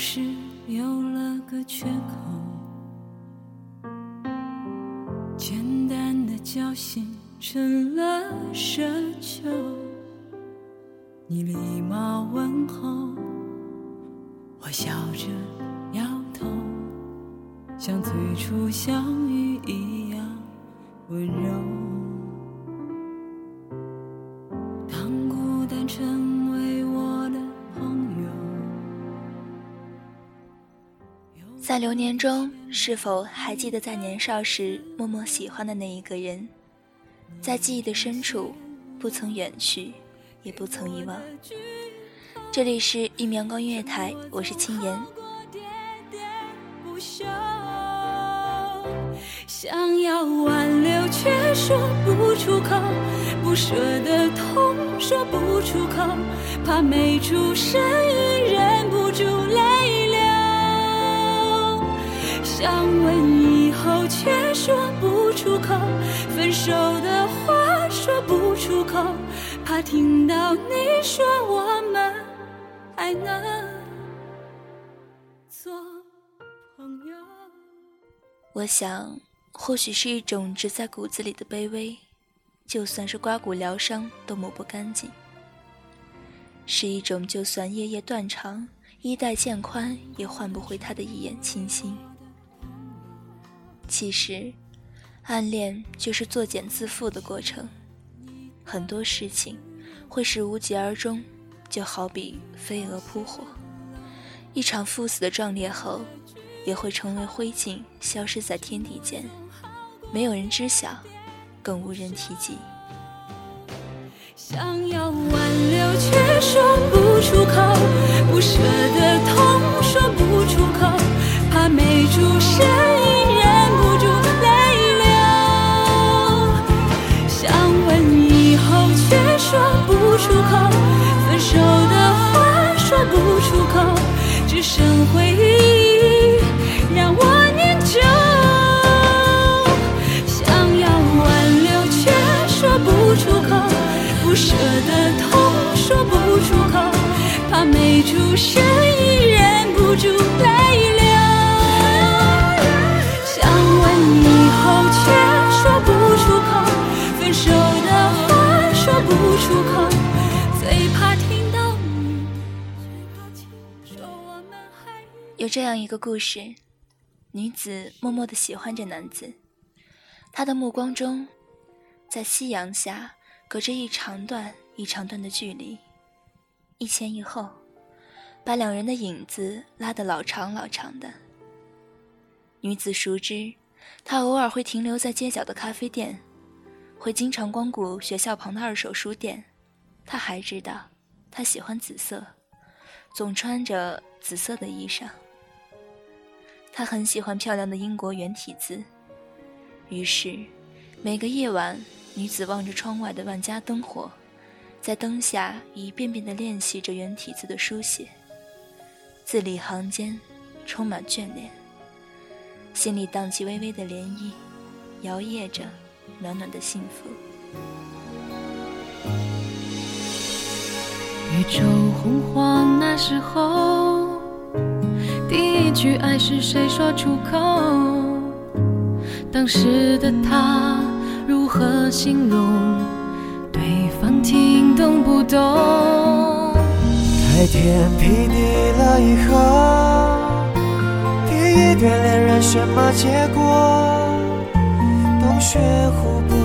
是有了个缺口，简单的交心成了奢求。你礼貌问候，我笑着摇头，像最初相遇一样温柔。在流年中，是否还记得在年少时默默喜欢的那一个人？在记忆的深处，不曾远去，也不曾遗忘。这里是一米阳光音乐台，我是青言。想要挽留却说不出口，不舍得痛说不出口，怕没出声音忍不住泪。想问以后却说不出口，分手的话说不出口，怕听到你说我们还能做朋友。我想，或许是一种植在骨子里的卑微，就算是刮骨疗伤都抹不干净；是一种就算夜夜断肠，衣带渐宽也换不回他的一眼倾心。其实，暗恋就是作茧自缚的过程，很多事情会是无疾而终，就好比飞蛾扑火，一场赴死的壮烈后，也会成为灰烬，消失在天地间，没有人知晓，更无人提及。想要挽留却说不出口，不舍得痛说不出口，怕没出声成灰有这样一个故事：女子默默地喜欢着男子，她的目光中，在夕阳下隔着一长段一长段的距离，一前一后，把两人的影子拉得老长老长的。女子熟知，他偶尔会停留在街角的咖啡店，会经常光顾学校旁的二手书店。她还知道，他喜欢紫色，总穿着紫色的衣裳。他很喜欢漂亮的英国圆体字，于是，每个夜晚，女子望着窗外的万家灯火，在灯下一遍遍地练习着圆体字的书写，字里行间充满眷恋，心里荡起微微的涟漪，摇曳着暖暖的幸福。宇宙洪荒那时候，第一句爱是谁说出口？当时的他如何形容？对方听懂不懂？在天劈地了以后，第一对恋人什么结果？洞穴湖泊，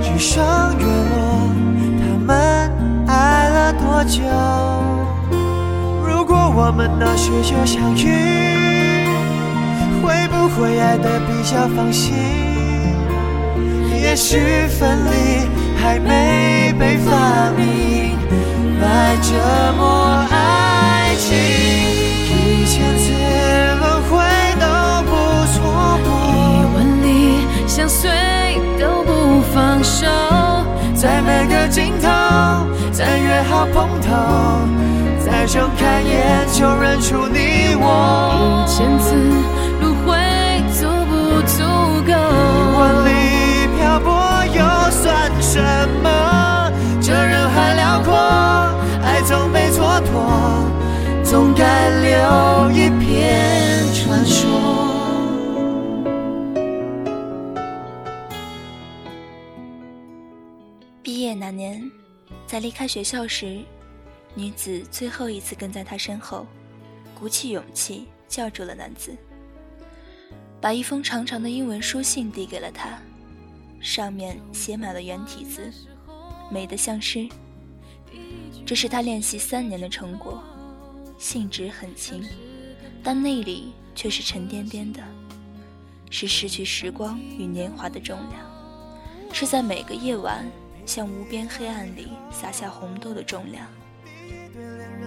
日升月落，他们爱了多久？如果我们那时就相遇，会不会爱得比较放心？也许分离还没被发明，来折磨爱情，一千次轮回都不错过一过。万里相随都不放手，在每个尽头，再约好碰头，再睁开眼就认出你我一。千次轮回足不足够？万里漂泊又算什么？这人海辽阔，爱总被蹉跎，总该留一片传说。毕业那年，在离开学校时，女子最后一次跟在他身后，鼓起勇气叫住了男子，把一封长长的英文书信递给了他，上面写满了圆体字，美得像诗。这是他练习三年的成果，信纸很轻，但内里却是沉甸甸的，是失去时光与年华的重量，是在每个夜晚。向无边黑暗里洒下红豆的重量。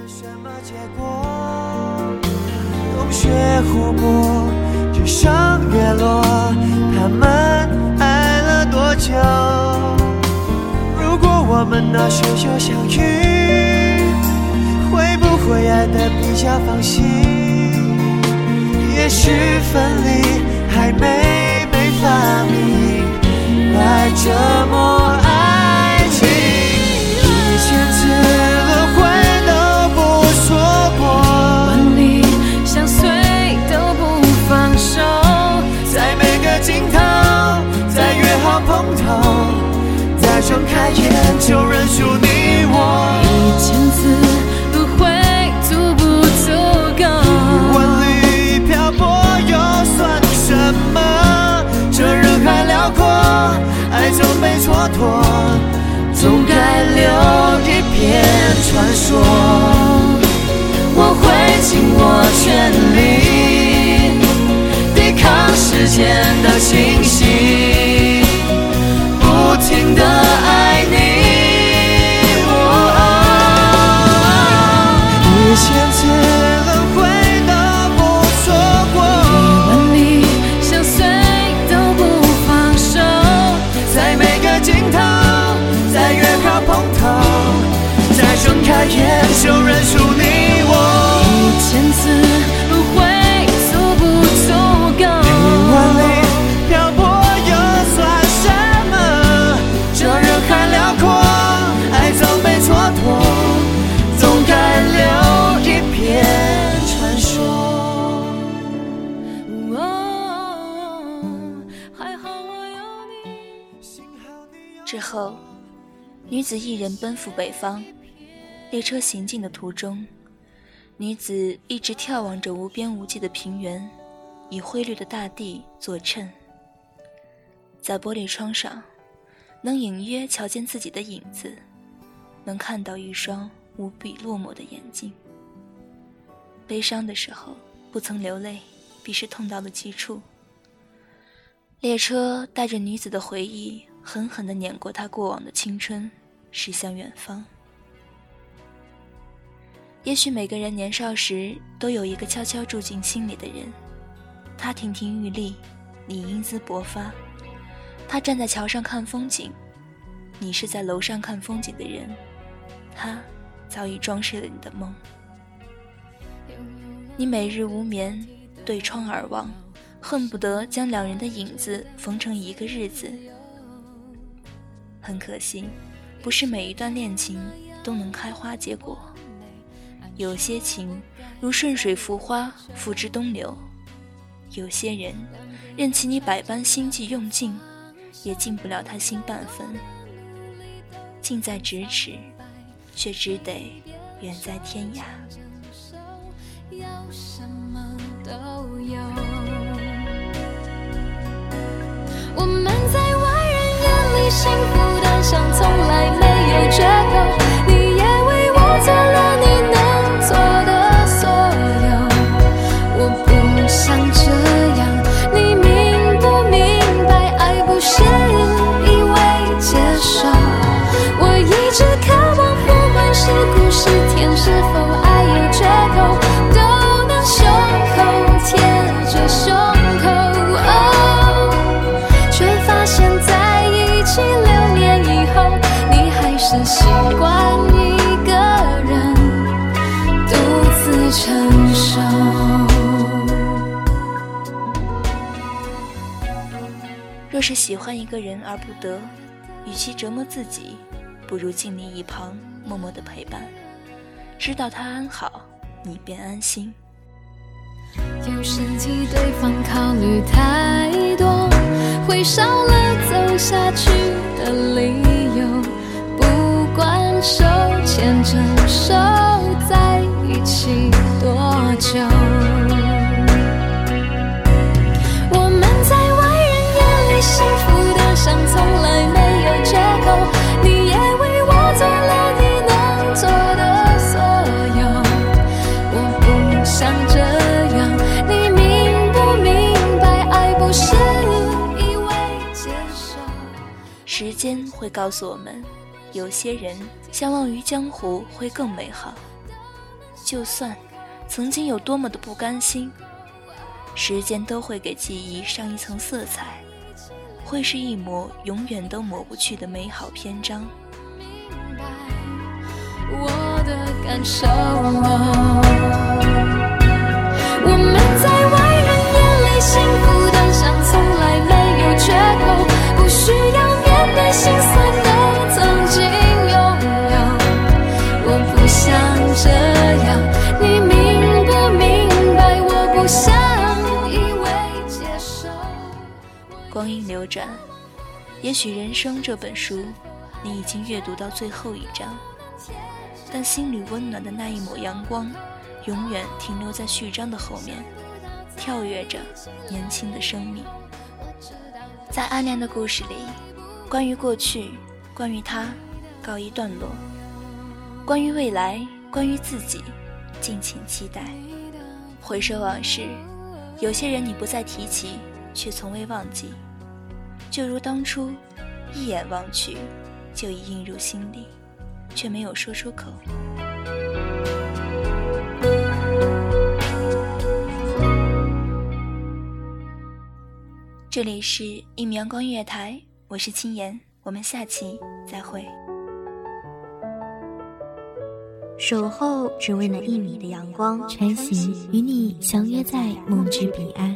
什么结果？洞穴湖泊，纸上月落，他们爱了多久？如果我们那时就相遇，会不会爱得比较放心？也许分离还没被发明，来折磨睁开眼就认出你我。一千次轮回足不足够？万里漂泊又算什么？这人海辽阔，爱总被蹉跎，总该留一片传说。后，女子一人奔赴北方。列车行进的途中，女子一直眺望着无边无际的平原，以灰绿的大地作衬。在玻璃窗上，能隐约瞧见自己的影子，能看到一双无比落寞的眼睛。悲伤的时候不曾流泪，必是痛到了极处。列车带着女子的回忆，狠狠地碾过她过往的青春，驶向远方。也许每个人年少时都有一个悄悄住进心里的人，他亭亭玉立，你英姿勃发，他站在桥上看风景，你是在楼上看风景的人，他早已装饰了你的梦。你每日无眠，对窗而望，恨不得将两人的影子缝成一个日子。很可惜，不是每一段恋情都能开花结果，有些情如顺水浮花，付之东流；有些人，任其你百般心计用尽。也进不了他心半分，近在咫尺，却只得远在天涯。我幸福是喜欢一个人而不得，与其折磨自己，不如静立一旁，默默的陪伴，知道他安好，你便安心。有时替对方考虑太多，会少了走下去的理由。不管手牵着手在一起多久。间会告诉我们，有些人相忘于江湖会更美好。就算曾经有多么的不甘心，时间都会给记忆上一层色彩。会是一抹永远都抹不去的美好篇章。我的感受。我们流转，也许人生这本书，你已经阅读到最后一章，但心里温暖的那一抹阳光，永远停留在序章的后面，跳跃着年轻的生命。在阿年的故事里，关于过去，关于他，告一段落；关于未来，关于自己，敬请期待。回首往事，有些人你不再提起，却从未忘记。就如当初，一眼望去，就已映入心里，却没有说出口。这里是《一米阳光音乐台》，我是青言，我们下期再会。守候只为那一米的阳光，穿行与你相约在梦之彼岸。